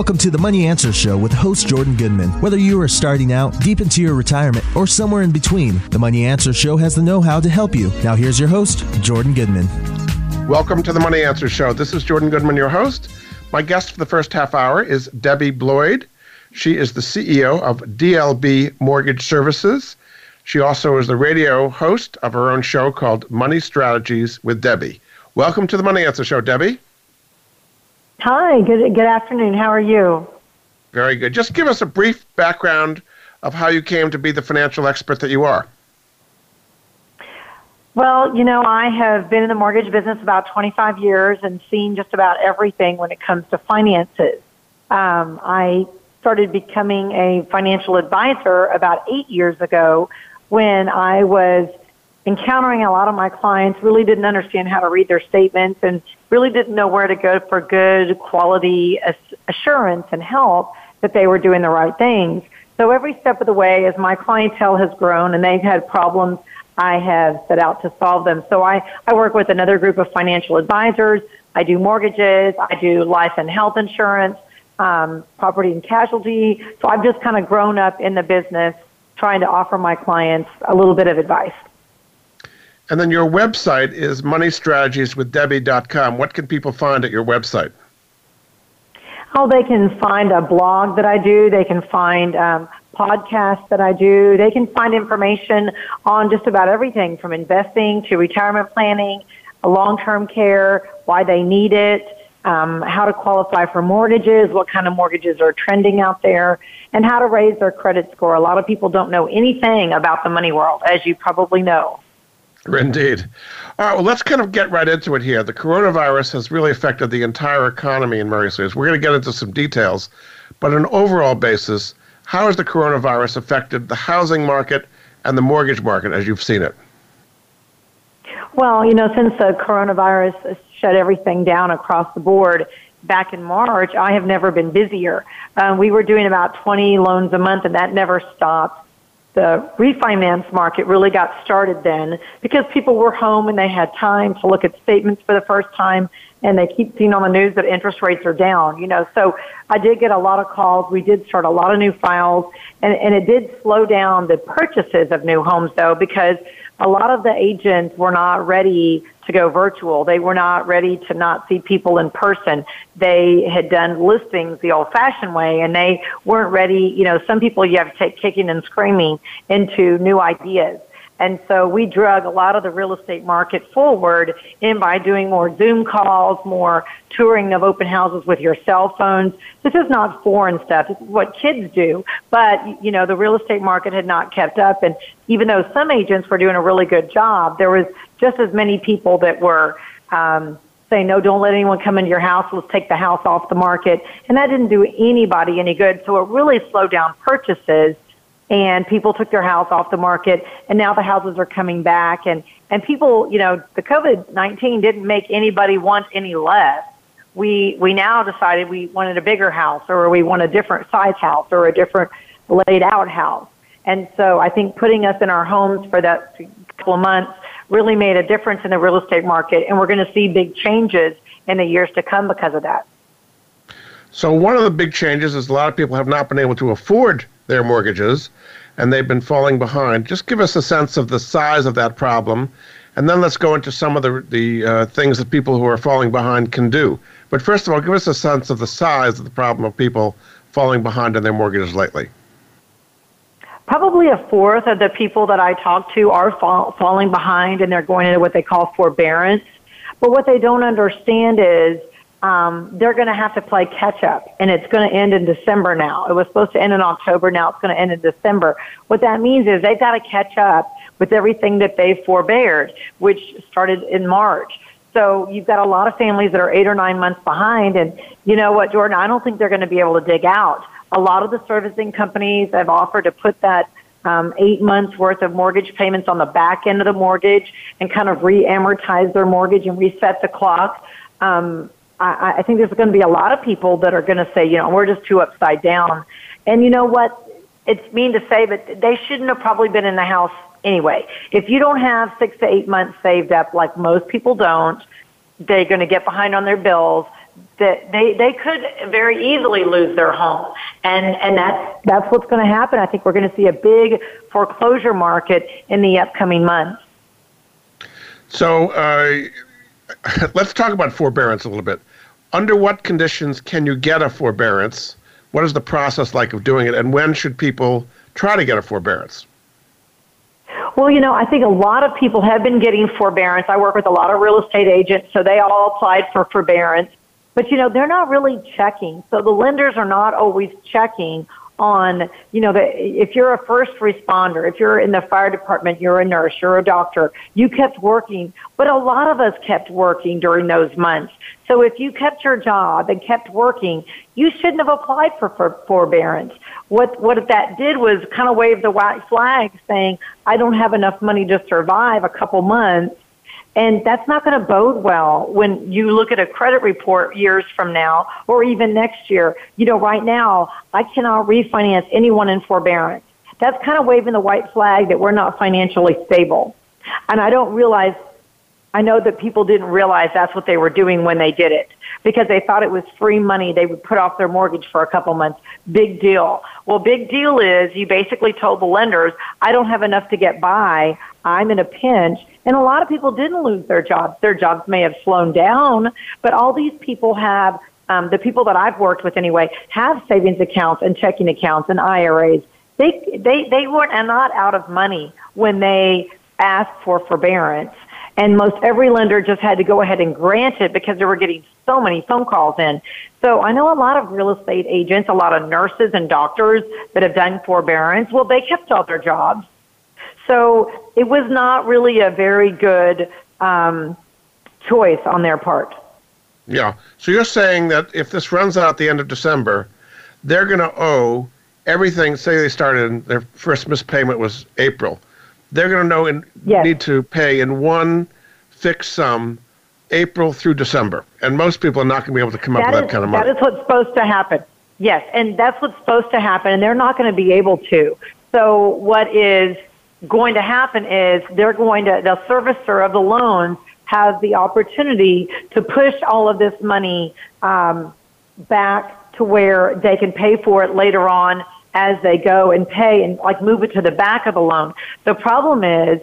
Welcome to the Money Answer Show with host Jordan Goodman. Whether you are starting out, deep into your retirement, or somewhere in between, the Money Answer Show has the know how to help you. Now, here's your host, Jordan Goodman. Welcome to the Money Answer Show. This is Jordan Goodman, your host. My guest for the first half hour is Debbie Bloyd. She is the CEO of DLB Mortgage Services. She also is the radio host of her own show called Money Strategies with Debbie. Welcome to the Money Answer Show, Debbie. Hi, good, good afternoon. How are you? Very good. Just give us a brief background of how you came to be the financial expert that you are. Well, you know, I have been in the mortgage business about 25 years and seen just about everything when it comes to finances. Um, I started becoming a financial advisor about eight years ago when I was encountering a lot of my clients really didn't understand how to read their statements and really didn't know where to go for good quality assurance and help that they were doing the right things. So every step of the way, as my clientele has grown and they've had problems, I have set out to solve them. So I, I work with another group of financial advisors. I do mortgages. I do life and health insurance, um, property and casualty. So I've just kind of grown up in the business trying to offer my clients a little bit of advice. And then your website is moneystrategieswithdebbie.com. What can people find at your website? Oh, they can find a blog that I do. They can find um, podcasts that I do. They can find information on just about everything from investing to retirement planning, long-term care, why they need it, um, how to qualify for mortgages, what kind of mortgages are trending out there, and how to raise their credit score. A lot of people don't know anything about the money world, as you probably know. Indeed. All right, well, let's kind of get right into it here. The coronavirus has really affected the entire economy in various ways. We're going to get into some details, but on an overall basis, how has the coronavirus affected the housing market and the mortgage market as you've seen it? Well, you know, since the coronavirus shut everything down across the board back in March, I have never been busier. Um, we were doing about 20 loans a month, and that never stopped the refinance market really got started then because people were home and they had time to look at statements for the first time and they keep seeing on the news that interest rates are down, you know. So I did get a lot of calls. We did start a lot of new files and, and it did slow down the purchases of new homes though because a lot of the agents were not ready to go virtual. They were not ready to not see people in person. They had done listings the old fashioned way and they weren't ready. You know, some people you have to take kicking and screaming into new ideas. And so we drug a lot of the real estate market forward in by doing more Zoom calls, more touring of open houses with your cell phones. This is not foreign stuff. Is what kids do. But, you know, the real estate market had not kept up. And even though some agents were doing a really good job, there was just as many people that were, um, saying, no, don't let anyone come into your house. Let's take the house off the market. And that didn't do anybody any good. So it really slowed down purchases and people took their house off the market and now the houses are coming back. And and people you know the covid-19 didn't make anybody want any less. We we now decided we wanted a bigger house or we want a different size house or a different laid out house. And so i think putting us in our homes for that couple of months really made a difference in the real estate market and we're going to see big changes in the years to come because of that. So one of the big changes is a lot of people have not been able to afford their mortgages and they've been falling behind. Just give us a sense of the size of that problem, and then let's go into some of the, the uh, things that people who are falling behind can do. But first of all, give us a sense of the size of the problem of people falling behind on their mortgages lately. Probably a fourth of the people that I talk to are fall, falling behind and they're going into what they call forbearance. But what they don't understand is um, they're going to have to play catch up, and it's going to end in December now. It was supposed to end in October, now it's going to end in December. What that means is they've got to catch up with everything that they've forbeared, which started in March. So you've got a lot of families that are eight or nine months behind, and you know what, Jordan? I don't think they're going to be able to dig out. A lot of the servicing companies have offered to put that um, eight months worth of mortgage payments on the back end of the mortgage and kind of re-amortize their mortgage and reset the clock. Um, I, I think there's going to be a lot of people that are going to say, you know, we're just too upside down. And you know what? It's mean to say, but they shouldn't have probably been in the house anyway. If you don't have six to eight months saved up, like most people don't, they're going to get behind on their bills. that they, they could very easily lose their home. And, and that's, that's what's going to happen. I think we're going to see a big foreclosure market in the upcoming months. So uh, let's talk about forbearance a little bit. Under what conditions can you get a forbearance? What is the process like of doing it? And when should people try to get a forbearance? Well, you know, I think a lot of people have been getting forbearance. I work with a lot of real estate agents, so they all applied for forbearance. But, you know, they're not really checking. So the lenders are not always checking on, you know, the, if you're a first responder, if you're in the fire department, you're a nurse, you're a doctor, you kept working. But a lot of us kept working during those months. So if you kept your job and kept working, you shouldn't have applied for, for forbearance. What, what that did was kind of wave the white flag saying, I don't have enough money to survive a couple months and that's not going to bode well when you look at a credit report years from now or even next year. You know, right now, I cannot refinance anyone in forbearance. That's kind of waving the white flag that we're not financially stable. And I don't realize, I know that people didn't realize that's what they were doing when they did it because they thought it was free money. They would put off their mortgage for a couple months. Big deal. Well, big deal is you basically told the lenders, I don't have enough to get by. I'm in a pinch. And a lot of people didn't lose their jobs. Their jobs may have slowed down, but all these people have, um, the people that I've worked with anyway, have savings accounts and checking accounts and IRAs. They, they, they weren't not out of money when they asked for forbearance. And most every lender just had to go ahead and grant it because they were getting so many phone calls in. So I know a lot of real estate agents, a lot of nurses and doctors that have done forbearance. Well, they kept all their jobs so it was not really a very good um, choice on their part. Yeah. So you're saying that if this runs out at the end of December, they're going to owe everything. Say they started and their first missed payment was April. They're going to know and yes. need to pay in one fixed sum April through December. And most people are not going to be able to come that up with that kind of money. That is what's supposed to happen. Yes, and that's what's supposed to happen, and they're not going to be able to. So what is going to happen is they're going to, the servicer of the loans has the opportunity to push all of this money um, back to where they can pay for it later on as they go and pay and like move it to the back of the loan. The problem is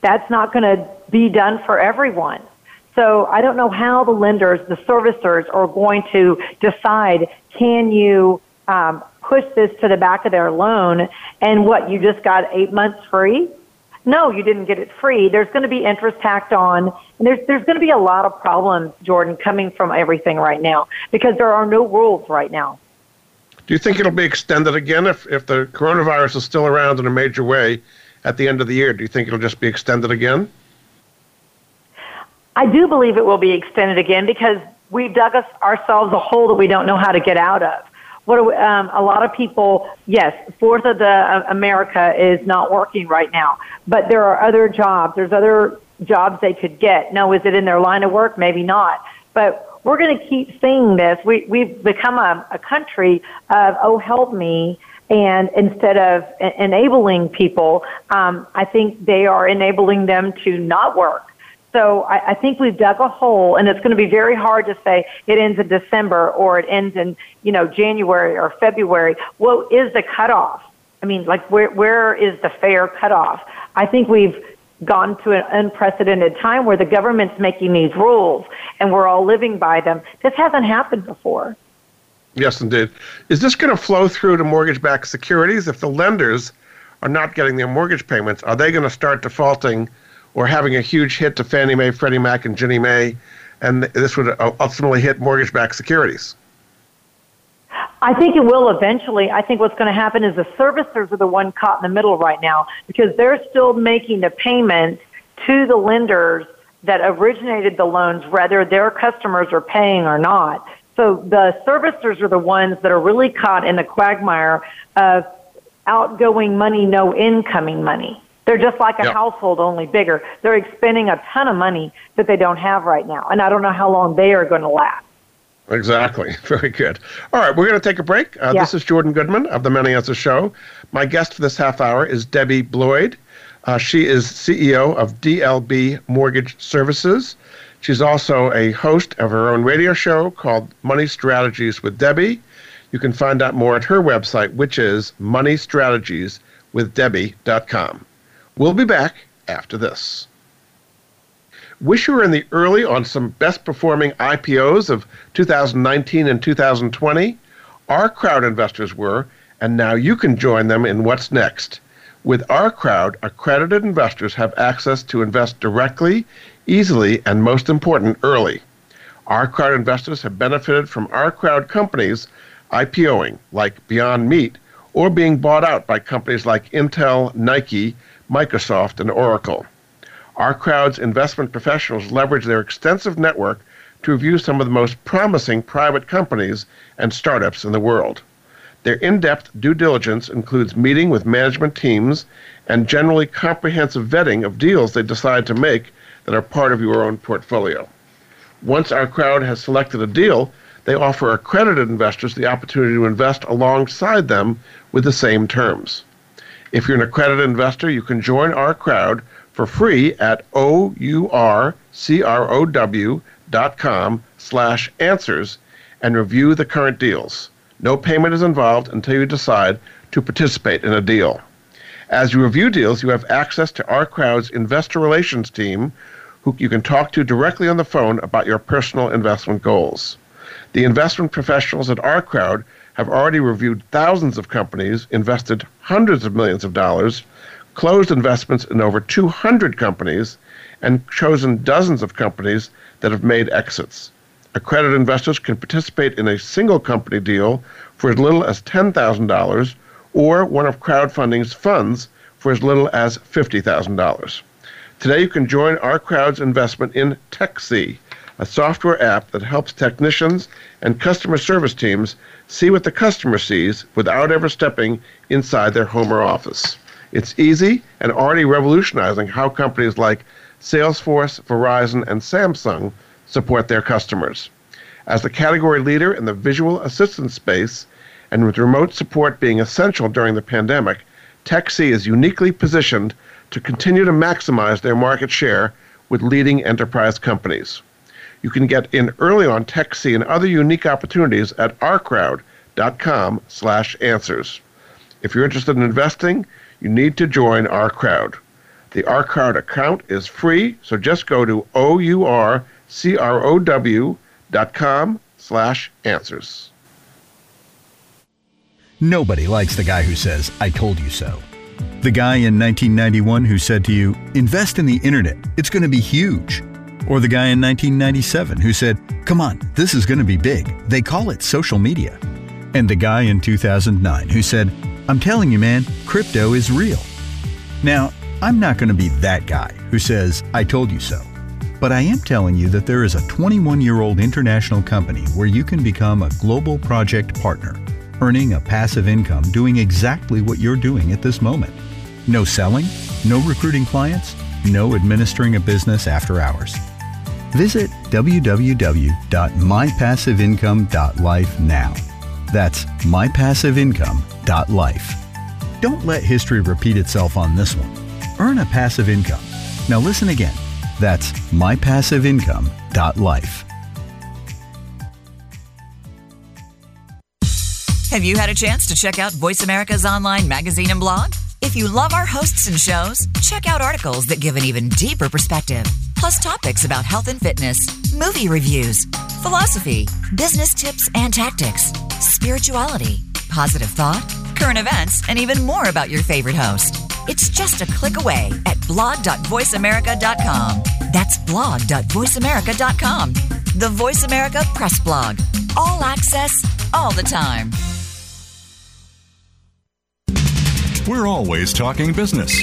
that's not going to be done for everyone. So I don't know how the lenders, the servicers are going to decide can you um, push this to the back of their loan and what, you just got eight months free? No, you didn't get it free. There's going to be interest tacked on. And there's, there's going to be a lot of problems, Jordan, coming from everything right now because there are no rules right now. Do you think it'll be extended again if, if the coronavirus is still around in a major way at the end of the year? Do you think it'll just be extended again? I do believe it will be extended again because we've dug us, ourselves a hole that we don't know how to get out of what we, um, a lot of people, yes, fourth of the uh, America is not working right now, but there are other jobs. There's other jobs they could get. No, is it in their line of work? Maybe not. But we're going to keep seeing this. We, we've become a, a country of, oh, help me. And instead of enabling people, um, I think they are enabling them to not work so I, I think we've dug a hole, and it's going to be very hard to say it ends in December or it ends in you know January or February. What is the cutoff? I mean, like where where is the fair cutoff? I think we've gone to an unprecedented time where the government's making these rules and we're all living by them. This hasn't happened before. Yes, indeed. Is this going to flow through to mortgage-backed securities if the lenders are not getting their mortgage payments? Are they going to start defaulting? Or having a huge hit to Fannie Mae, Freddie Mac, and Ginnie Mae, and this would uh, ultimately hit mortgage-backed securities. I think it will eventually. I think what's going to happen is the servicers are the one caught in the middle right now because they're still making the payments to the lenders that originated the loans, whether their customers are paying or not. So the servicers are the ones that are really caught in the quagmire of outgoing money, no incoming money. They're just like a yep. household, only bigger. They're expending a ton of money that they don't have right now. And I don't know how long they are going to last. Exactly. Very good. All right, we're going to take a break. Uh, yeah. This is Jordan Goodman of the Money Answer Show. My guest for this half hour is Debbie Bloyd. Uh, she is CEO of DLB Mortgage Services. She's also a host of her own radio show called Money Strategies with Debbie. You can find out more at her website, which is moneystrategieswithdebbie.com. We'll be back after this. Wish you were in the early on some best performing IPOs of 2019 and 2020? Our crowd investors were, and now you can join them in what's next. With our crowd, accredited investors have access to invest directly easily, and most important, early. Our crowd investors have benefited from our crowd companies IPOing, like Beyond Meat, or being bought out by companies like Intel, Nike, Microsoft, and Oracle. Our crowd's investment professionals leverage their extensive network to review some of the most promising private companies and startups in the world. Their in depth due diligence includes meeting with management teams and generally comprehensive vetting of deals they decide to make that are part of your own portfolio. Once our crowd has selected a deal, they offer accredited investors the opportunity to invest alongside them with the same terms. If you're an accredited investor, you can join our crowd for free at com slash answers and review the current deals. No payment is involved until you decide to participate in a deal. As you review deals, you have access to our crowd's investor relations team who you can talk to directly on the phone about your personal investment goals. The investment professionals at our crowd have already reviewed thousands of companies, invested hundreds of millions of dollars, closed investments in over 200 companies, and chosen dozens of companies that have made exits. Accredited investors can participate in a single company deal for as little as $10,000 or one of crowdfunding's funds for as little as $50,000. Today, you can join our crowd's investment in TechSee, a software app that helps technicians and customer service teams see what the customer sees without ever stepping inside their home or office. It's easy and already revolutionizing how companies like Salesforce, Verizon, and Samsung support their customers. As the category leader in the visual assistance space, and with remote support being essential during the pandemic, TechSee is uniquely positioned to continue to maximize their market share with leading enterprise companies. You can get in early on TechSee and other unique opportunities at ourcrowd.com slash answers. If you're interested in investing, you need to join our crowd. The Our Crowd account is free, so just go to O-U-R-C-R-O-W.com slash answers. Nobody likes the guy who says, I told you so. The guy in 1991 who said to you, invest in the internet, it's going to be huge. Or the guy in 1997 who said, come on, this is going to be big. They call it social media. And the guy in 2009 who said, I'm telling you, man, crypto is real. Now, I'm not going to be that guy who says, I told you so. But I am telling you that there is a 21 year old international company where you can become a global project partner, earning a passive income doing exactly what you're doing at this moment. No selling, no recruiting clients, no administering a business after hours. Visit www.mypassiveincome.life now. That's mypassiveincome.life. Don't let history repeat itself on this one. Earn a passive income. Now listen again. That's mypassiveincome.life. Have you had a chance to check out Voice America's online magazine and blog? If you love our hosts and shows, check out articles that give an even deeper perspective, plus topics about health and fitness, movie reviews, philosophy, business tips and tactics, spirituality, positive thought, current events, and even more about your favorite host. It's just a click away at blog.voiceamerica.com. That's blog.voiceamerica.com. The Voice America Press Blog. All access, all the time. We're always talking business.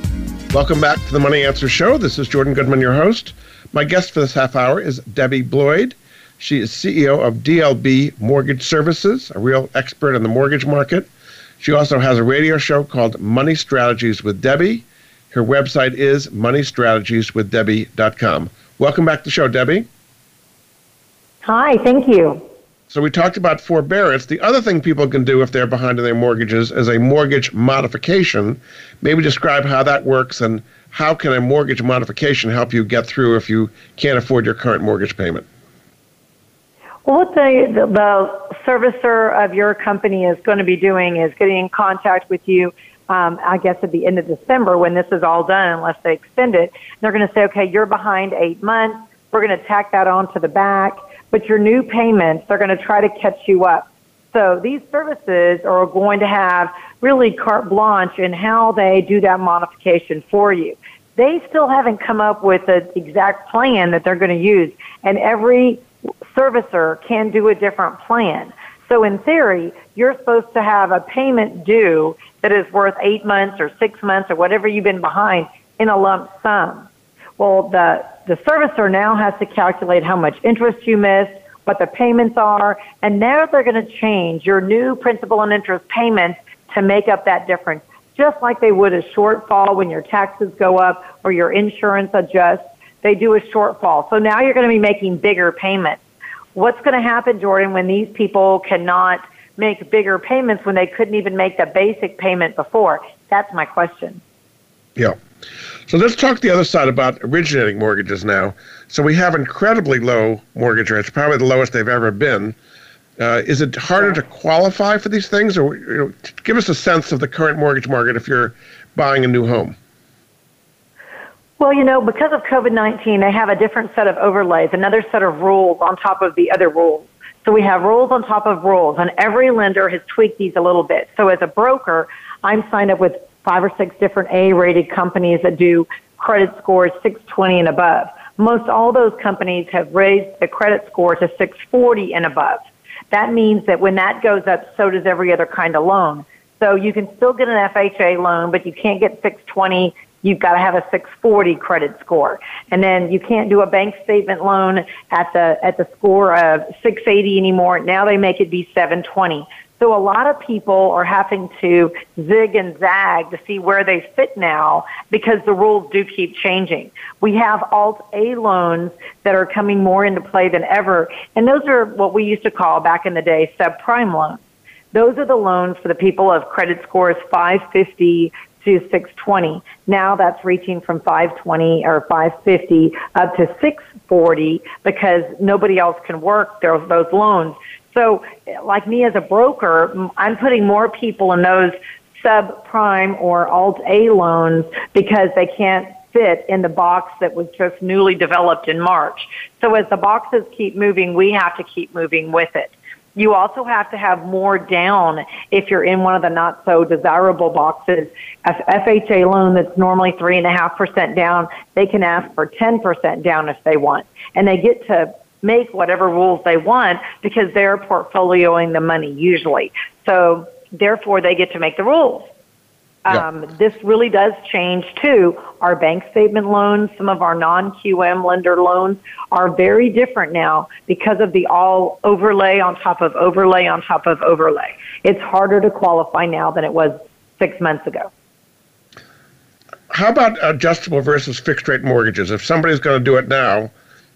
Welcome back to the Money Answer Show. This is Jordan Goodman, your host. My guest for this half hour is Debbie Bloyd. She is CEO of DLB Mortgage Services, a real expert in the mortgage market. She also has a radio show called Money Strategies with Debbie. Her website is moneystrategieswithdebbie.com. Welcome back to the show, Debbie. Hi, thank you. So we talked about forbearance. The other thing people can do if they're behind on their mortgages is a mortgage modification. Maybe describe how that works and how can a mortgage modification help you get through if you can't afford your current mortgage payment? Well, what the, the, the servicer of your company is going to be doing is getting in contact with you, um, I guess, at the end of December when this is all done, unless they extend it. They're going to say, okay, you're behind eight months. We're going to tack that on to the back. But your new payments, they're going to try to catch you up. So these services are going to have really carte blanche in how they do that modification for you. They still haven't come up with an exact plan that they're going to use. And every servicer can do a different plan. So in theory, you're supposed to have a payment due that is worth eight months or six months or whatever you've been behind in a lump sum. Well, the, the servicer now has to calculate how much interest you missed, what the payments are, and now they're going to change your new principal and interest payments to make up that difference, just like they would a shortfall when your taxes go up or your insurance adjusts. They do a shortfall. So now you're going to be making bigger payments. What's going to happen, Jordan, when these people cannot make bigger payments when they couldn't even make the basic payment before? That's my question. Yeah. So let's talk the other side about originating mortgages now. So we have incredibly low mortgage rates, probably the lowest they've ever been. Uh, is it harder to qualify for these things, or you know, give us a sense of the current mortgage market if you're buying a new home? Well, you know, because of COVID 19, they have a different set of overlays, another set of rules on top of the other rules. So we have rules on top of rules, and every lender has tweaked these a little bit. So as a broker, I'm signed up with five or six different A rated companies that do credit scores 620 and above. Most all those companies have raised the credit score to 640 and above. That means that when that goes up, so does every other kind of loan. So you can still get an FHA loan, but you can't get 620. You've got to have a 640 credit score. And then you can't do a bank statement loan at the, at the score of 680 anymore. Now they make it be 720. So a lot of people are having to zig and zag to see where they fit now because the rules do keep changing. We have Alt A loans that are coming more into play than ever, and those are what we used to call back in the day subprime loans. Those are the loans for the people of credit scores 550 to 620. Now that's reaching from 520 or 550 up to 640 because nobody else can work those, those loans. So, like me as a broker, I'm putting more people in those subprime or alt A loans because they can't fit in the box that was just newly developed in March. So as the boxes keep moving, we have to keep moving with it. You also have to have more down if you're in one of the not so desirable boxes. A FHA loan that's normally three and a half percent down, they can ask for 10% down if they want. And they get to make whatever rules they want because they're portfolioing the money usually. So therefore they get to make the rules. Um, This really does change too. Our bank statement loans, some of our non-QM lender loans are very different now because of the all overlay on top of overlay on top of overlay. It's harder to qualify now than it was six months ago. How about adjustable versus fixed rate mortgages? If somebody's going to do it now,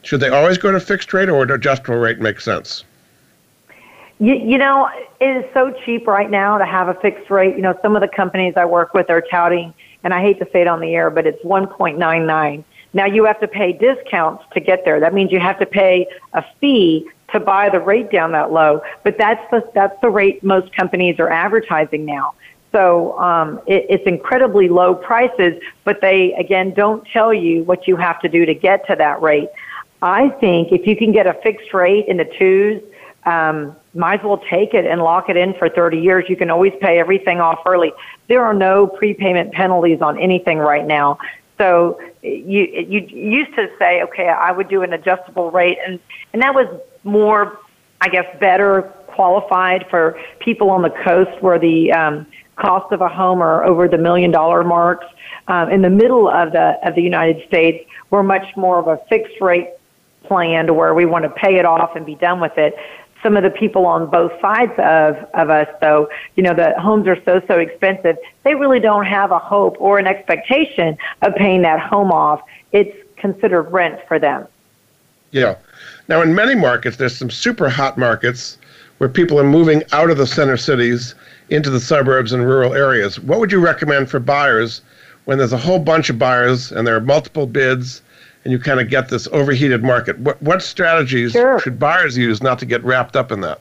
should they always go to fixed rate or would adjustable rate make sense? You, you know, it is so cheap right now to have a fixed rate. You know, some of the companies I work with are touting, and I hate to say it on the air, but it's 1.99. Now you have to pay discounts to get there. That means you have to pay a fee to buy the rate down that low. But that's the that's the rate most companies are advertising now. So um, it, it's incredibly low prices, but they again don't tell you what you have to do to get to that rate. I think if you can get a fixed rate in the twos, um, might as well take it and lock it in for 30 years. You can always pay everything off early. There are no prepayment penalties on anything right now. So you you used to say, okay, I would do an adjustable rate, and and that was more, I guess, better qualified for people on the coast where the um, cost of a home are over the million dollar marks. Um, in the middle of the of the United States, we're much more of a fixed rate planned where we want to pay it off and be done with it. Some of the people on both sides of, of us, though, you know, the homes are so, so expensive, they really don't have a hope or an expectation of paying that home off. It's considered rent for them. Yeah. Now, in many markets, there's some super hot markets where people are moving out of the center cities into the suburbs and rural areas. What would you recommend for buyers when there's a whole bunch of buyers and there are multiple bids and you kind of get this overheated market? What, what strategies sure. should buyers use not to get wrapped up in that?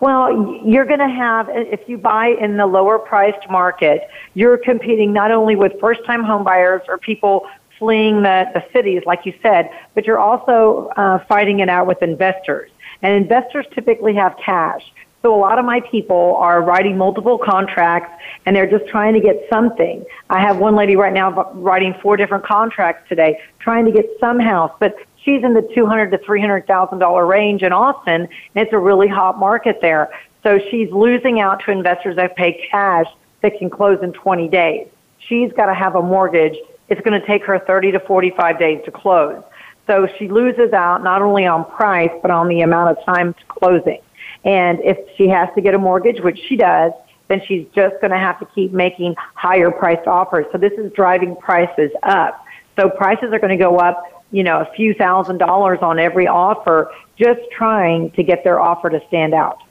Well, you're going to have, if you buy in the lower priced market, you're competing not only with first time home buyers or people fleeing the, the cities, like you said, but you're also uh, fighting it out with investors. And investors typically have cash. So a lot of my people are writing multiple contracts and they're just trying to get something. I have one lady right now writing four different contracts today, trying to get some house, but she's in the two hundred to three hundred thousand dollar range in Austin, and it's a really hot market there. So she's losing out to investors that pay cash that can close in 20 days. She's got to have a mortgage. It's going to take her 30 to 45 days to close. So she loses out not only on price, but on the amount of time to closing. And if she has to get a mortgage, which she does, then she's just going to have to keep making higher priced offers. So this is driving prices up. So prices are going to go up, you know, a few thousand dollars on every offer just trying to get their offer to stand out.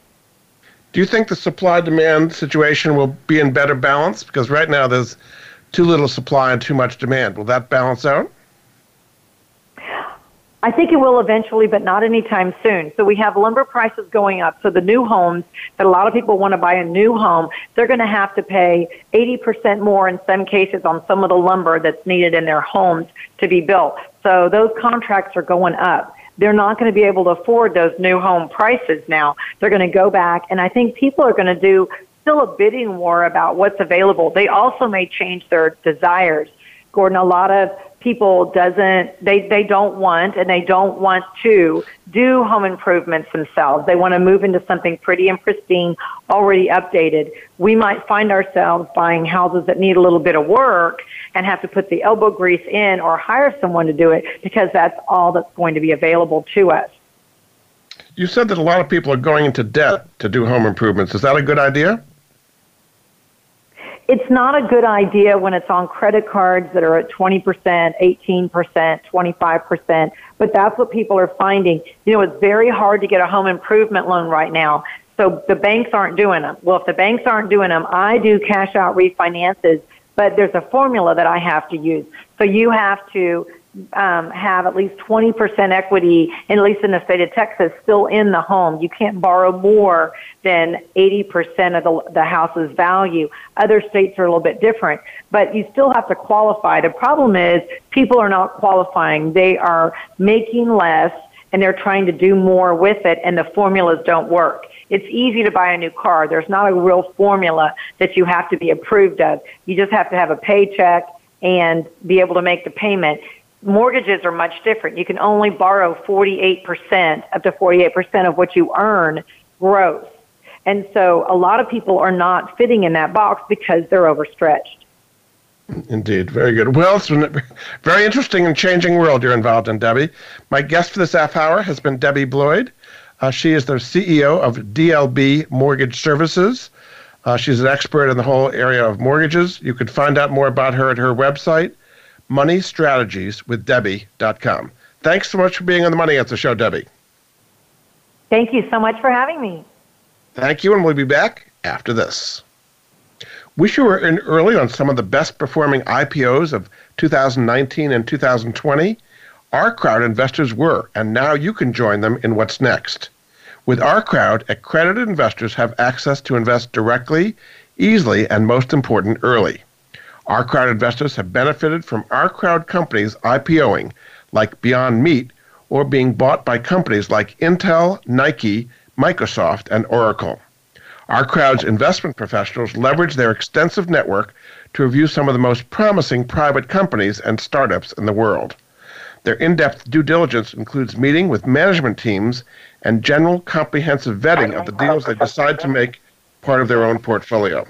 Do you think the supply demand situation will be in better balance? Because right now there's too little supply and too much demand. Will that balance out? I think it will eventually, but not anytime soon. So we have lumber prices going up. So the new homes that a lot of people want to buy a new home, they're going to have to pay 80% more in some cases on some of the lumber that's needed in their homes to be built. So those contracts are going up. They're not going to be able to afford those new home prices now. They're going to go back, and I think people are going to do still a bidding war about what's available. They also may change their desires. Jordan, a lot of people doesn't they they don't want and they don't want to do home improvements themselves. They want to move into something pretty and pristine already updated. We might find ourselves buying houses that need a little bit of work and have to put the elbow grease in or hire someone to do it because that's all that's going to be available to us. You said that a lot of people are going into debt to do home improvements. Is that a good idea it's not a good idea when it's on credit cards that are at 20%, 18%, 25%, but that's what people are finding. You know, it's very hard to get a home improvement loan right now. So the banks aren't doing them. Well, if the banks aren't doing them, I do cash out refinances, but there's a formula that I have to use. So you have to um, have at least 20% equity, at least in the state of Texas, still in the home. You can't borrow more than 80% of the, the house's value. Other states are a little bit different, but you still have to qualify. The problem is people are not qualifying. They are making less and they're trying to do more with it and the formulas don't work. It's easy to buy a new car. There's not a real formula that you have to be approved of. You just have to have a paycheck and be able to make the payment mortgages are much different. You can only borrow 48%, up to 48% of what you earn gross. And so a lot of people are not fitting in that box because they're overstretched. Indeed. Very good. Well, it's been a very interesting and changing world you're involved in, Debbie. My guest for this half hour has been Debbie Bloyd. Uh, she is the CEO of DLB Mortgage Services. Uh, she's an expert in the whole area of mortgages. You can find out more about her at her website, moneystrategieswithdebbie.com. Thanks so much for being on the Money Answer Show, Debbie. Thank you so much for having me. Thank you, and we'll be back after this. Wish you were in early on some of the best performing IPOs of 2019 and 2020. Our crowd investors were, and now you can join them in what's next. With our crowd, accredited investors have access to invest directly, easily, and most important, early. Our crowd investors have benefited from our crowd companies IPOing, like Beyond Meat, or being bought by companies like Intel, Nike, Microsoft, and Oracle. Our crowd's investment professionals leverage their extensive network to review some of the most promising private companies and startups in the world. Their in depth due diligence includes meeting with management teams and general comprehensive vetting of the deals they decide to make part of their own portfolio.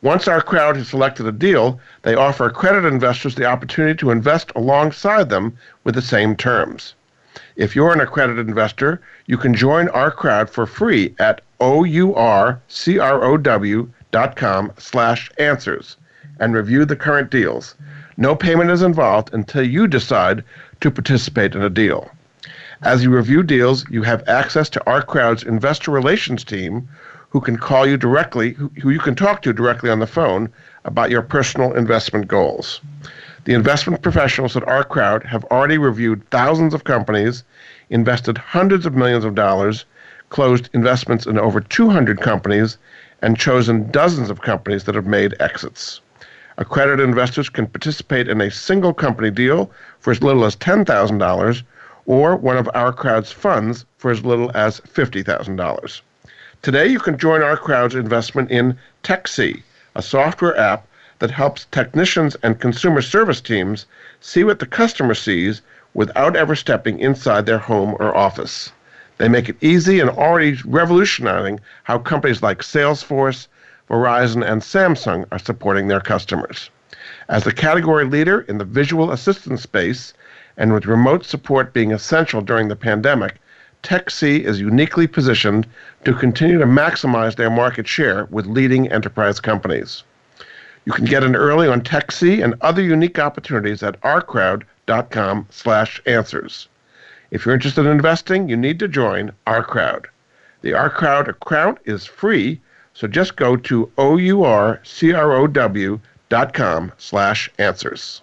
Once our crowd has selected a deal, they offer accredited investors the opportunity to invest alongside them with the same terms. If you're an accredited investor, you can join our crowd for free at ourcrowd.com slash answers and review the current deals. No payment is involved until you decide to participate in a deal. As you review deals, you have access to our crowd's investor relations team who can call you directly, who, you can talk to directly on the phone about your personal investment goals. The investment professionals at our crowd have already reviewed thousands of companies, invested hundreds of millions of dollars, closed investments in over 200 companies, and chosen dozens of companies that have made exits. Accredited investors can participate in a single company deal for as little as $10,000 or one of our crowd's funds for as little as $50,000. Today, you can join our crowd's investment in TechSee, a software app that helps technicians and consumer service teams see what the customer sees without ever stepping inside their home or office. They make it easy and already revolutionizing how companies like Salesforce, Verizon, and Samsung are supporting their customers. As the category leader in the visual assistance space, and with remote support being essential during the pandemic, TechSee is uniquely positioned to continue to maximize their market share with leading enterprise companies. You can get in early on TechSee and other unique opportunities at ourcrowd.com slash answers. If you're interested in investing, you need to join our crowd. The Our Crowd account is free, so just go to ourcrowd.com slash answers.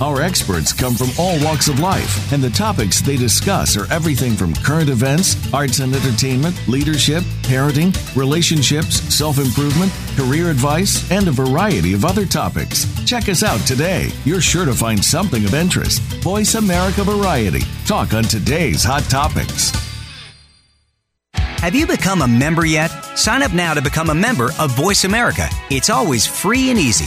Our experts come from all walks of life, and the topics they discuss are everything from current events, arts and entertainment, leadership, parenting, relationships, self improvement, career advice, and a variety of other topics. Check us out today. You're sure to find something of interest. Voice America Variety. Talk on today's hot topics. Have you become a member yet? Sign up now to become a member of Voice America. It's always free and easy.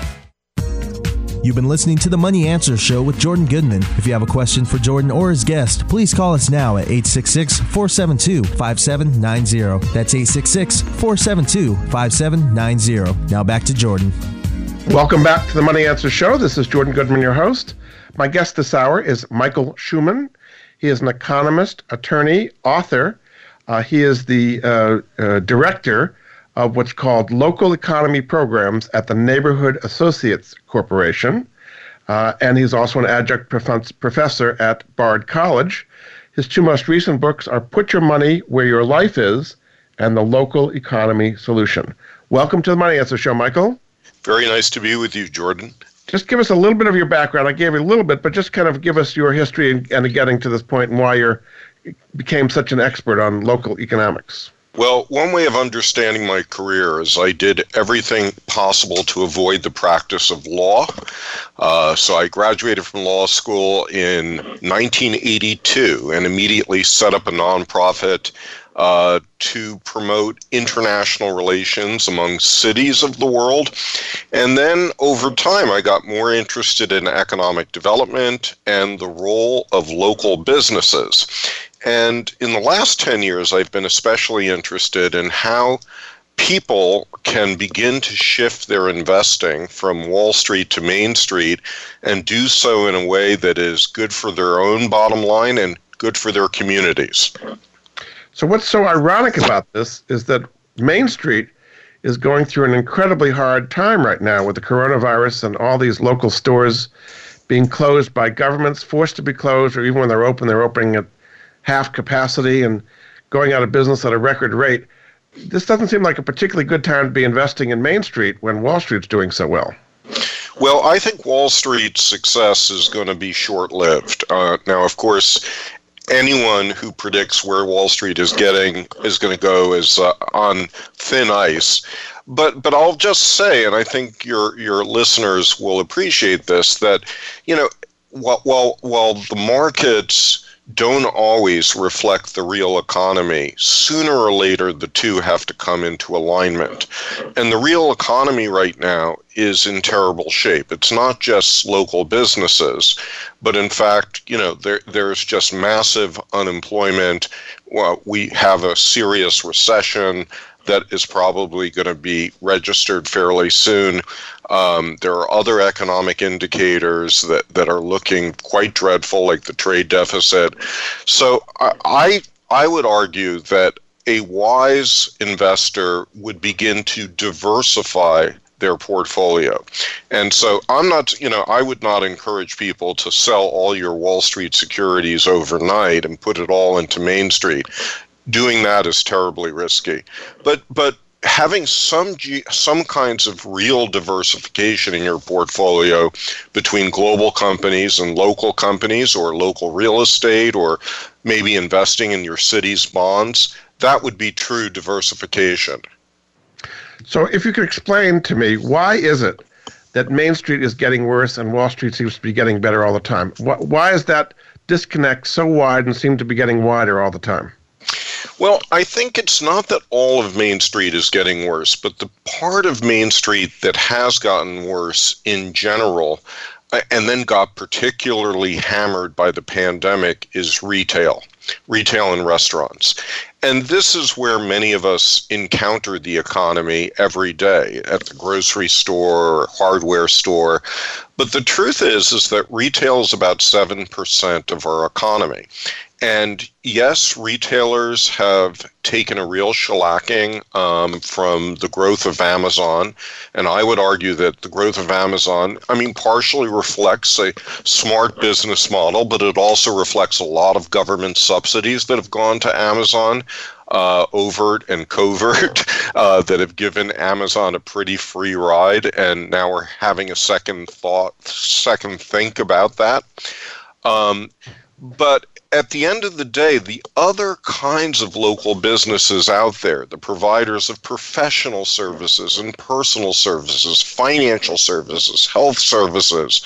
You've been listening to the Money Answer Show with Jordan Goodman. If you have a question for Jordan or his guest, please call us now at 866 472 5790. That's 866 472 5790. Now back to Jordan. Welcome back to the Money Answer Show. This is Jordan Goodman, your host. My guest this hour is Michael Shuman. He is an economist, attorney, author. Uh, he is the uh, uh, director of what's called local economy programs at the Neighborhood Associates Corporation. Uh, and he's also an adjunct prof- professor at Bard College. His two most recent books are Put Your Money Where Your Life Is and The Local Economy Solution. Welcome to the Money Answer Show, Michael. Very nice to be with you, Jordan. just give us a little bit of your background. I gave you a little bit, but just kind of give us your history and, and getting to this point and why you became such an expert on local economics. Well, one way of understanding my career is I did everything possible to avoid the practice of law. Uh, so I graduated from law school in 1982 and immediately set up a nonprofit uh, to promote international relations among cities of the world. And then over time, I got more interested in economic development and the role of local businesses. And in the last 10 years, I've been especially interested in how people can begin to shift their investing from Wall Street to Main Street and do so in a way that is good for their own bottom line and good for their communities. So, what's so ironic about this is that Main Street is going through an incredibly hard time right now with the coronavirus and all these local stores being closed by governments, forced to be closed, or even when they're open, they're opening at half capacity and going out of business at a record rate. This doesn't seem like a particularly good time to be investing in Main Street when Wall Street's doing so well. Well, I think Wall Street's success is going to be short lived. Uh, now, of course, anyone who predicts where Wall Street is getting is going to go is uh, on thin ice. But but I'll just say, and I think your your listeners will appreciate this, that you know while while, while the markets don't always reflect the real economy. Sooner or later, the two have to come into alignment. And the real economy right now is in terrible shape. It's not just local businesses, but in fact, you know, there, there's just massive unemployment. Well, we have a serious recession that is probably going to be registered fairly soon. Um, there are other economic indicators that, that are looking quite dreadful, like the trade deficit. So I, I would argue that a wise investor would begin to diversify their portfolio. And so I'm not, you know, I would not encourage people to sell all your Wall Street securities overnight and put it all into Main Street doing that is terribly risky. But but having some some kinds of real diversification in your portfolio between global companies and local companies or local real estate or maybe investing in your city's bonds that would be true diversification. So if you could explain to me why is it that main street is getting worse and wall street seems to be getting better all the time? Why is that disconnect so wide and seem to be getting wider all the time well, I think it's not that all of Main Street is getting worse, but the part of Main Street that has gotten worse in general uh, and then got particularly hammered by the pandemic is retail, retail and restaurants. And this is where many of us encounter the economy every day at the grocery store or hardware store. But the truth is is that retail is about 7% of our economy. And yes, retailers have taken a real shellacking um, from the growth of Amazon. And I would argue that the growth of Amazon, I mean, partially reflects a smart business model, but it also reflects a lot of government subsidies that have gone to Amazon. Uh, overt and covert uh, that have given Amazon a pretty free ride, and now we're having a second thought, second think about that. Um, but at the end of the day, the other kinds of local businesses out there, the providers of professional services and personal services, financial services, health services,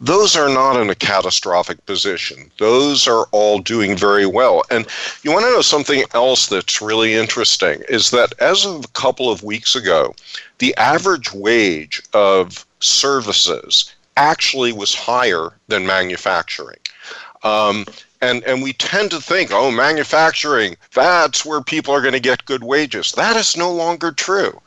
those are not in a catastrophic position. Those are all doing very well. And you want to know something else that's really interesting is that as of a couple of weeks ago, the average wage of services actually was higher than manufacturing. Um, and and we tend to think oh manufacturing that's where people are going to get good wages. That is no longer true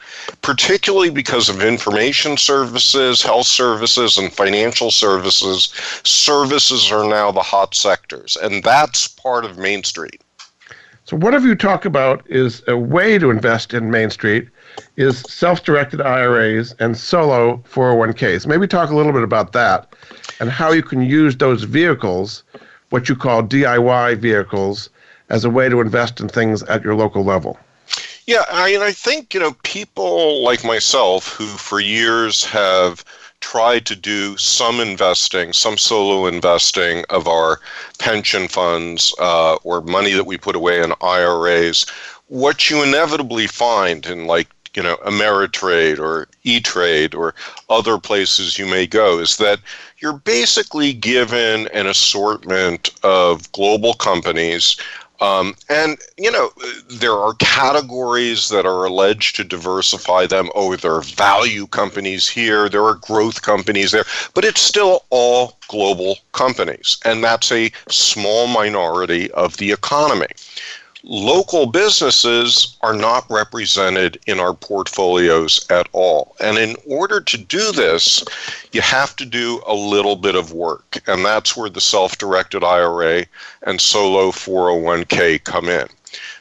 particularly because of information services health services and financial services. Services are now the hot sectors and that's part of main street. So what have you talked about is a way to invest in main street is self-directed iras and solo 401ks maybe talk a little bit about that and how you can use those vehicles what you call DIY vehicles as a way to invest in things at your local level? Yeah, I I think, you know, people like myself who for years have tried to do some investing, some solo investing of our pension funds uh, or money that we put away in IRAs, what you inevitably find in like you know Ameritrade or E-Trade or other places you may go is that you're basically given an assortment of global companies um, and, you know, there are categories that are alleged to diversify them. Oh, there are value companies here, there are growth companies there, but it's still all global companies. And that's a small minority of the economy local businesses are not represented in our portfolios at all. And in order to do this, you have to do a little bit of work. And that's where the self directed IRA and solo 401k come in.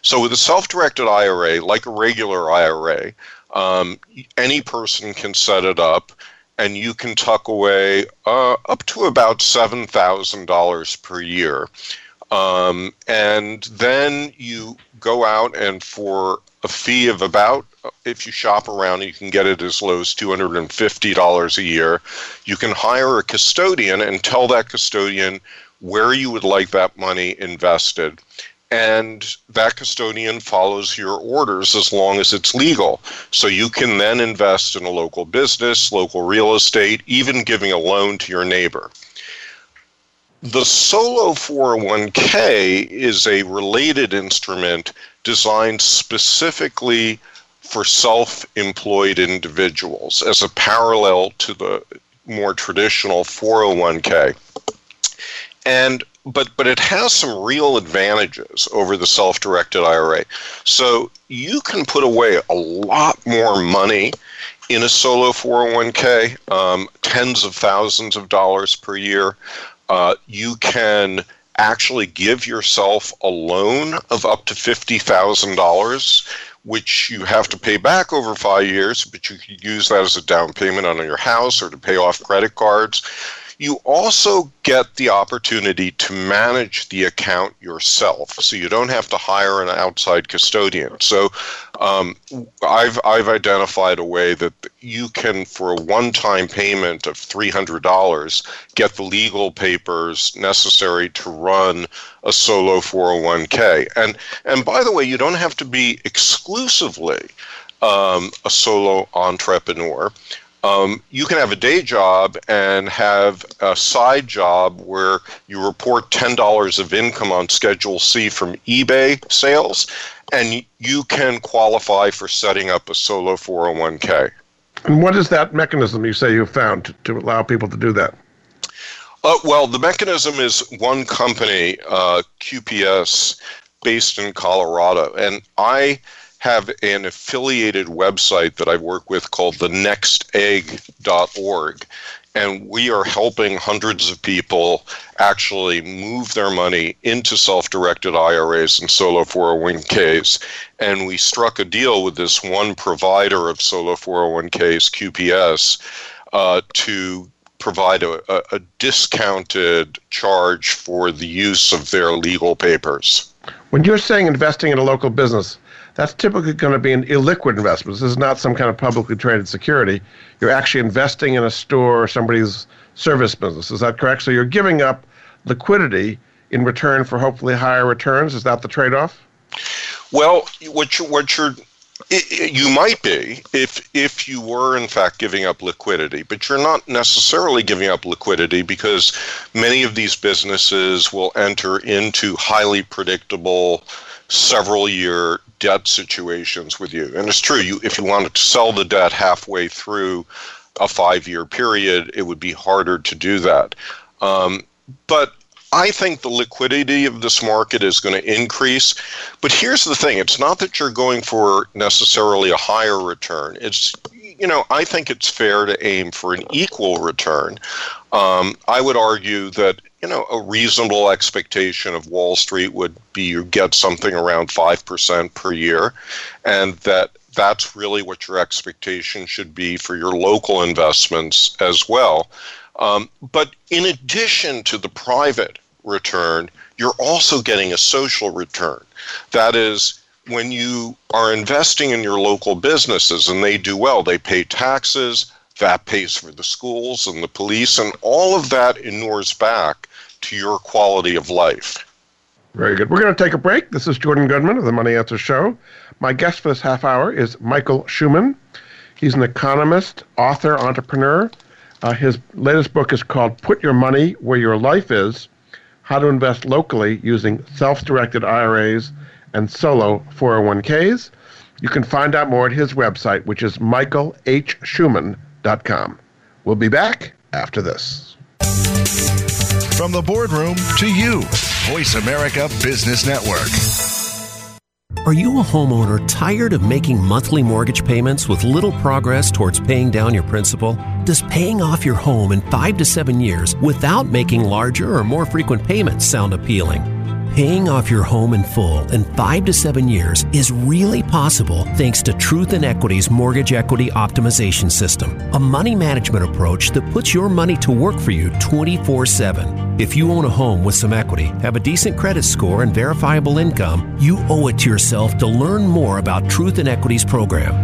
So, with a self directed IRA, like a regular IRA, um, any person can set it up and you can tuck away uh, up to about $7,000 per year. Um, and then you go out and for a fee of about, if you shop around, you can get it as low as $250 a year. You can hire a custodian and tell that custodian where you would like that money invested. And that custodian follows your orders as long as it's legal. So you can then invest in a local business, local real estate, even giving a loan to your neighbor. The Solo 401k is a related instrument designed specifically for self employed individuals as a parallel to the more traditional 401k. And but but it has some real advantages over the self-directed IRA. So you can put away a lot more money in a solo 401k, um, tens of thousands of dollars per year. Uh, you can actually give yourself a loan of up to $50,000, which you have to pay back over five years, but you can use that as a down payment on your house or to pay off credit cards. You also get the opportunity to manage the account yourself, so you don't have to hire an outside custodian. So, um, I've I've identified a way that you can, for a one-time payment of three hundred dollars, get the legal papers necessary to run a solo 401k. And and by the way, you don't have to be exclusively um, a solo entrepreneur um, you can have a day job and have a side job where you report $10 of income on Schedule C from eBay sales, and you can qualify for setting up a solo 401k. And what is that mechanism you say you found to, to allow people to do that? Uh, well, the mechanism is one company, uh, QPS, based in Colorado. And I have an affiliated website that I work with called the nextegg.org. And we are helping hundreds of people actually move their money into self directed IRAs and solo 401ks. And we struck a deal with this one provider of solo 401ks, QPS, uh, to provide a, a discounted charge for the use of their legal papers. When you're saying investing in a local business, that's typically going to be an illiquid investment. This is not some kind of publicly traded security. You're actually investing in a store or somebody's service business. Is that correct? So you're giving up liquidity in return for hopefully higher returns. Is that the trade-off? Well, what you what you're it, it, you might be if if you were in fact giving up liquidity, but you're not necessarily giving up liquidity because many of these businesses will enter into highly predictable several year debt situations with you. And it's true, you if you wanted to sell the debt halfway through a five year period, it would be harder to do that. Um, but I think the liquidity of this market is going to increase. But here's the thing it's not that you're going for necessarily a higher return. It's, you know, I think it's fair to aim for an equal return. Um, I would argue that you know, a reasonable expectation of Wall Street would be you get something around 5% per year, and that that's really what your expectation should be for your local investments as well. Um, but in addition to the private return, you're also getting a social return. That is, when you are investing in your local businesses and they do well, they pay taxes, That pays for the schools and the police, and all of that inures back to your quality of life. Very good. We're going to take a break. This is Jordan Goodman of the Money Answer Show. My guest for this half hour is Michael Shuman. He's an economist, author, entrepreneur. Uh, his latest book is called Put Your Money Where Your Life Is How to Invest Locally Using Self Directed IRAs and Solo 401ks. You can find out more at his website, which is michaelhshuman.com. We'll be back after this. From the boardroom to you, Voice America Business Network. Are you a homeowner tired of making monthly mortgage payments with little progress towards paying down your principal? Does paying off your home in five to seven years without making larger or more frequent payments sound appealing? Paying off your home in full in five to seven years is really possible thanks to Truth and Equity's Mortgage Equity Optimization System, a money management approach that puts your money to work for you 24 7. If you own a home with some equity, have a decent credit score, and verifiable income, you owe it to yourself to learn more about Truth and Equity's program.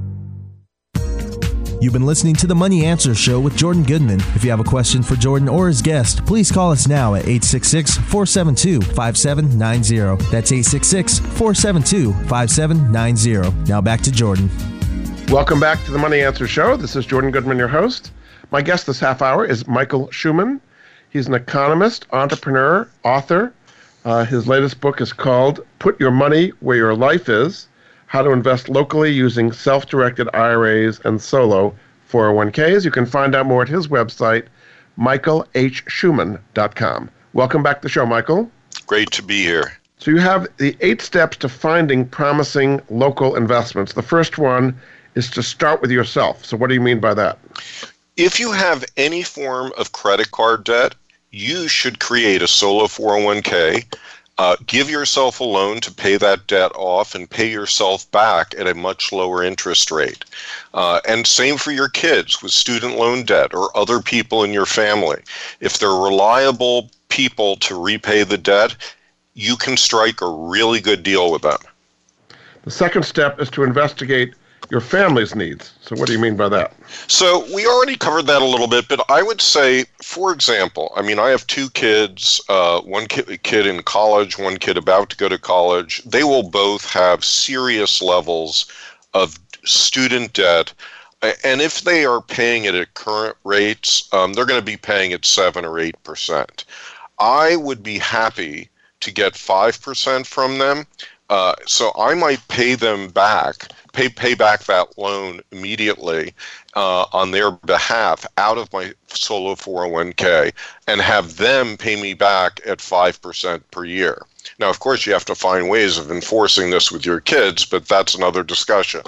You've been listening to the Money Answer Show with Jordan Goodman. If you have a question for Jordan or his guest, please call us now at 866 472 5790. That's 866 472 5790. Now back to Jordan. Welcome back to the Money Answer Show. This is Jordan Goodman, your host. My guest this half hour is Michael Shuman. He's an economist, entrepreneur, author. Uh, his latest book is called Put Your Money Where Your Life Is How to Invest Locally Using Self Directed IRAs and Solo 401ks. You can find out more at his website, michaelhshuman.com. Welcome back to the show, Michael. Great to be here. So, you have the eight steps to finding promising local investments. The first one is to start with yourself. So, what do you mean by that? If you have any form of credit card debt, you should create a solo 401k. Uh, give yourself a loan to pay that debt off and pay yourself back at a much lower interest rate. Uh, and same for your kids with student loan debt or other people in your family. If they're reliable people to repay the debt, you can strike a really good deal with them. The second step is to investigate your family's needs. So, what do you mean by that? So, we already covered that a little bit, but I would say, for example, I mean, I have two kids, uh, one kid, kid in college, one kid about to go to college. They will both have serious levels of student debt. And if they are paying it at current rates, um, they're going to be paying at 7 or 8%. I would be happy to get 5% from them. Uh, so I might pay them back pay pay back that loan immediately uh, on their behalf out of my solo 401k and have them pay me back at 5% per year. Now, of course, you have to find ways of enforcing this with your kids, but that's another discussion.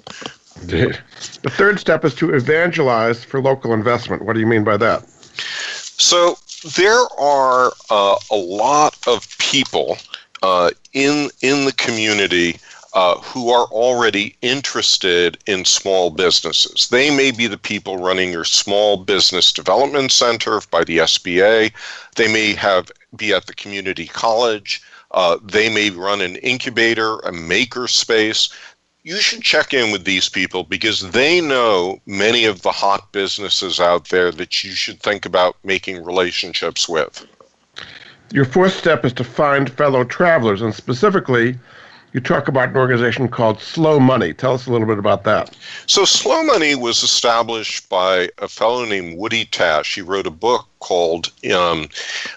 The third step is to evangelize for local investment. What do you mean by that? So, there are uh, a lot of people uh, in in the community uh, who are already interested in small businesses. They may be the people running your small business development center by the SBA. They may have be at the community college. Uh, they may run an incubator, a maker space. You should check in with these people because they know many of the hot businesses out there that you should think about making relationships with. Your fourth step is to find fellow travelers, and specifically, you talk about an organization called Slow Money. Tell us a little bit about that. So, Slow Money was established by a fellow named Woody Tasch. He wrote a book called um,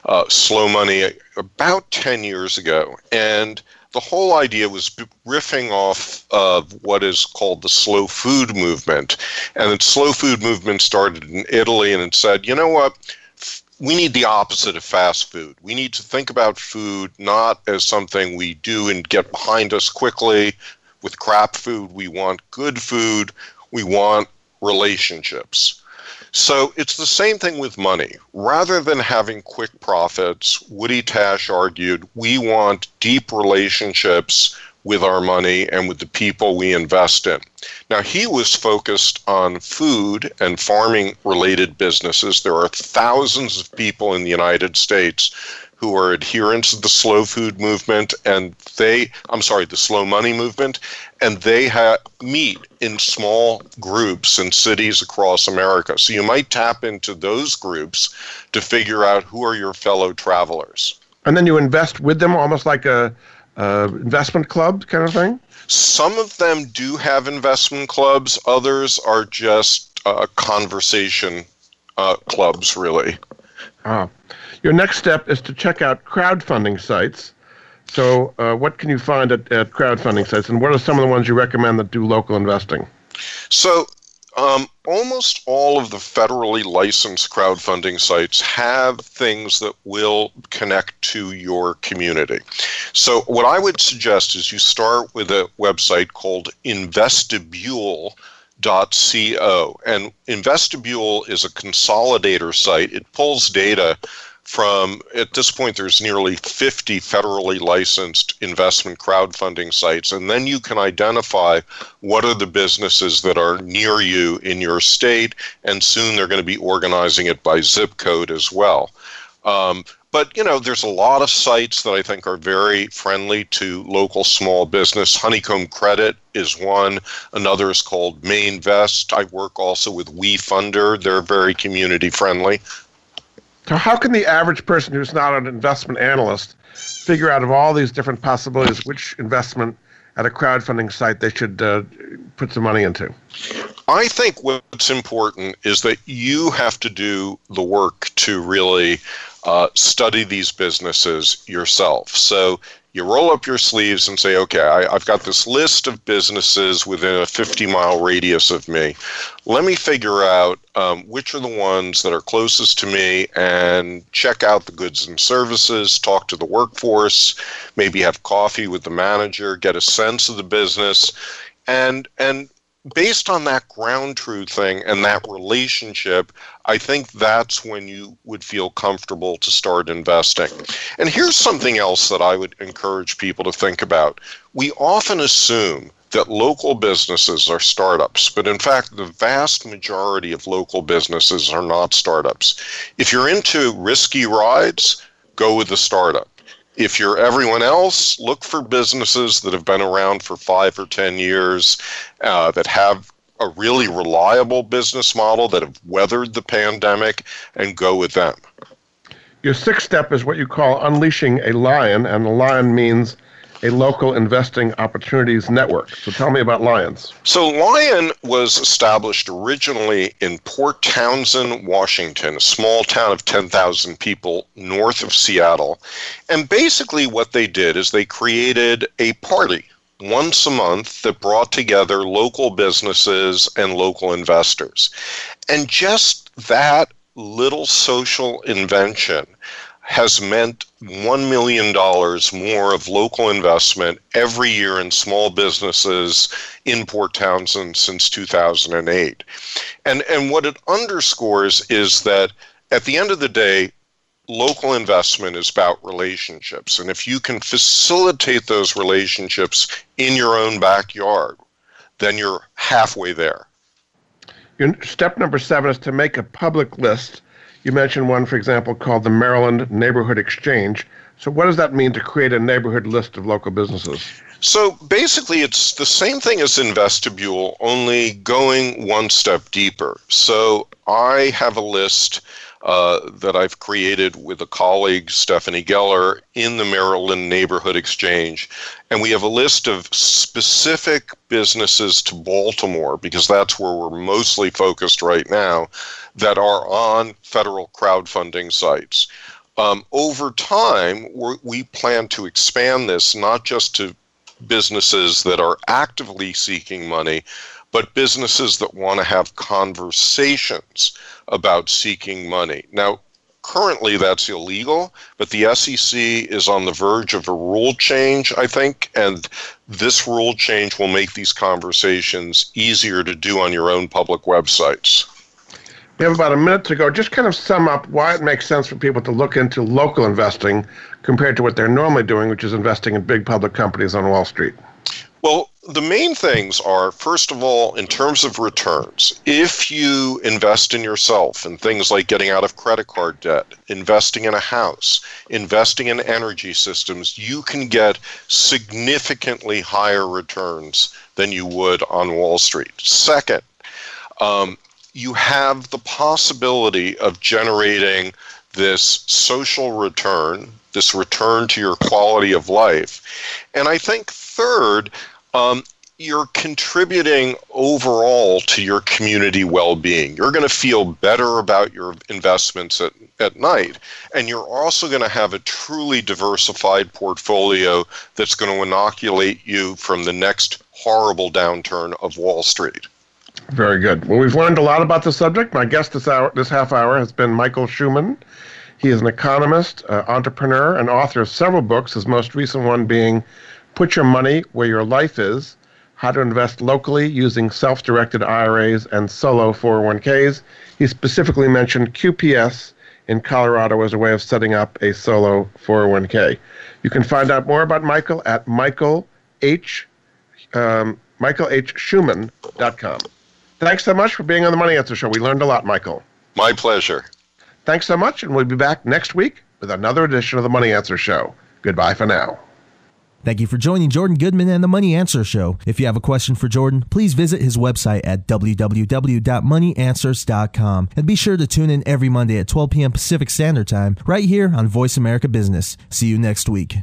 uh, Slow Money about 10 years ago. And the whole idea was riffing off of what is called the slow food movement. And the slow food movement started in Italy and it said, you know what? We need the opposite of fast food. We need to think about food not as something we do and get behind us quickly. With crap food, we want good food. We want relationships. So it's the same thing with money. Rather than having quick profits, Woody Tasch argued we want deep relationships with our money and with the people we invest in. Now, he was focused on food and farming related businesses. There are thousands of people in the United States who are adherents of the slow food movement and they i'm sorry the slow money movement and they ha- meet in small groups in cities across america so you might tap into those groups to figure out who are your fellow travelers and then you invest with them almost like a, a investment club kind of thing some of them do have investment clubs others are just uh, conversation uh, clubs really ah your next step is to check out crowdfunding sites. So, uh, what can you find at, at crowdfunding sites, and what are some of the ones you recommend that do local investing? So, um, almost all of the federally licensed crowdfunding sites have things that will connect to your community. So, what I would suggest is you start with a website called Investibule.co. And Investibule is a consolidator site. It pulls data from at this point there's nearly 50 federally licensed investment crowdfunding sites and then you can identify what are the businesses that are near you in your state and soon they're going to be organizing it by zip code as well. Um, but you know there's a lot of sites that i think are very friendly to local small business. Honeycomb credit is one. Another is called Mainvest. I work also with WeFunder they're very community friendly so, how can the average person who's not an investment analyst figure out of all these different possibilities which investment at a crowdfunding site they should uh, put some money into? I think what's important is that you have to do the work to really uh, study these businesses yourself. So you roll up your sleeves and say, okay, I, have got this list of businesses within a 50 mile radius of me. Let me figure out um, which are the ones that are closest to me and check out the goods and services, talk to the workforce, maybe have coffee with the manager, get a sense of the business. And, and based on that ground truth thing and that relationship, I think that's when you would feel comfortable to start investing. And here's something else that I would encourage people to think about. We often assume that local businesses are startups, but in fact, the vast majority of local businesses are not startups. If you're into risky rides, go with the startup if you're everyone else, look for businesses that have been around for five or 10 years, uh, that have a really reliable business model, that have weathered the pandemic, and go with them. Your sixth step is what you call unleashing a lion, and a lion means a local investing opportunities network. So tell me about Lions. So Lion was established originally in Port Townsend, Washington, a small town of 10,000 people north of Seattle. And basically what they did is they created a party once a month that brought together local businesses and local investors. And just that little social invention has meant $1 million more of local investment every year in small businesses in Port Townsend since 2008. And, and what it underscores is that at the end of the day, local investment is about relationships. And if you can facilitate those relationships in your own backyard, then you're halfway there. Step number seven is to make a public list you mentioned one, for example, called the Maryland Neighborhood Exchange. So, what does that mean to create a neighborhood list of local businesses? So basically, it's the same thing as Investibule, only going one step deeper. So I have a list uh, that I've created with a colleague, Stephanie Geller, in the Maryland Neighborhood Exchange. And we have a list of specific businesses to Baltimore, because that's where we're mostly focused right now, that are on federal crowdfunding sites. Um, over time, we plan to expand this not just to businesses that are actively seeking money, but businesses that want to have conversations about seeking money. Now, currently that's illegal, but the SEC is on the verge of a rule change, I think, and this rule change will make these conversations easier to do on your own public websites. We have about a minute to go. Just kind of sum up why it makes sense for people to look into local investing compared to what they're normally doing, which is investing in big public companies on Wall Street. Well, the main things are first of all, in terms of returns, if you invest in yourself in things like getting out of credit card debt, investing in a house, investing in energy systems, you can get significantly higher returns than you would on Wall Street. Second, um, you have the possibility of generating this social return, this return to your quality of life. And I think, third, um, you're contributing overall to your community well-being. You're going to feel better about your investments at, at night. And you're also going to have a truly diversified portfolio that's going to inoculate you from the next horrible downturn of Wall Street. Very good. Well, we've learned a lot about the subject. My guest this hour, this half hour, has been Michael Shuman. He is an economist, uh, entrepreneur, and author of several books. His most recent one being "Put Your Money Where Your Life Is: How to Invest Locally Using Self-Directed IRAs and Solo 401ks." He specifically mentioned QPS in Colorado as a way of setting up a solo 401k. You can find out more about Michael at Michael H. Um, MichaelHShuman.com. Thanks so much for being on the Money Answer Show. We learned a lot, Michael. My pleasure. Thanks so much, and we'll be back next week with another edition of the Money Answer Show. Goodbye for now. Thank you for joining Jordan Goodman and the Money Answer Show. If you have a question for Jordan, please visit his website at www.moneyanswers.com and be sure to tune in every Monday at 12 p.m. Pacific Standard Time right here on Voice America Business. See you next week.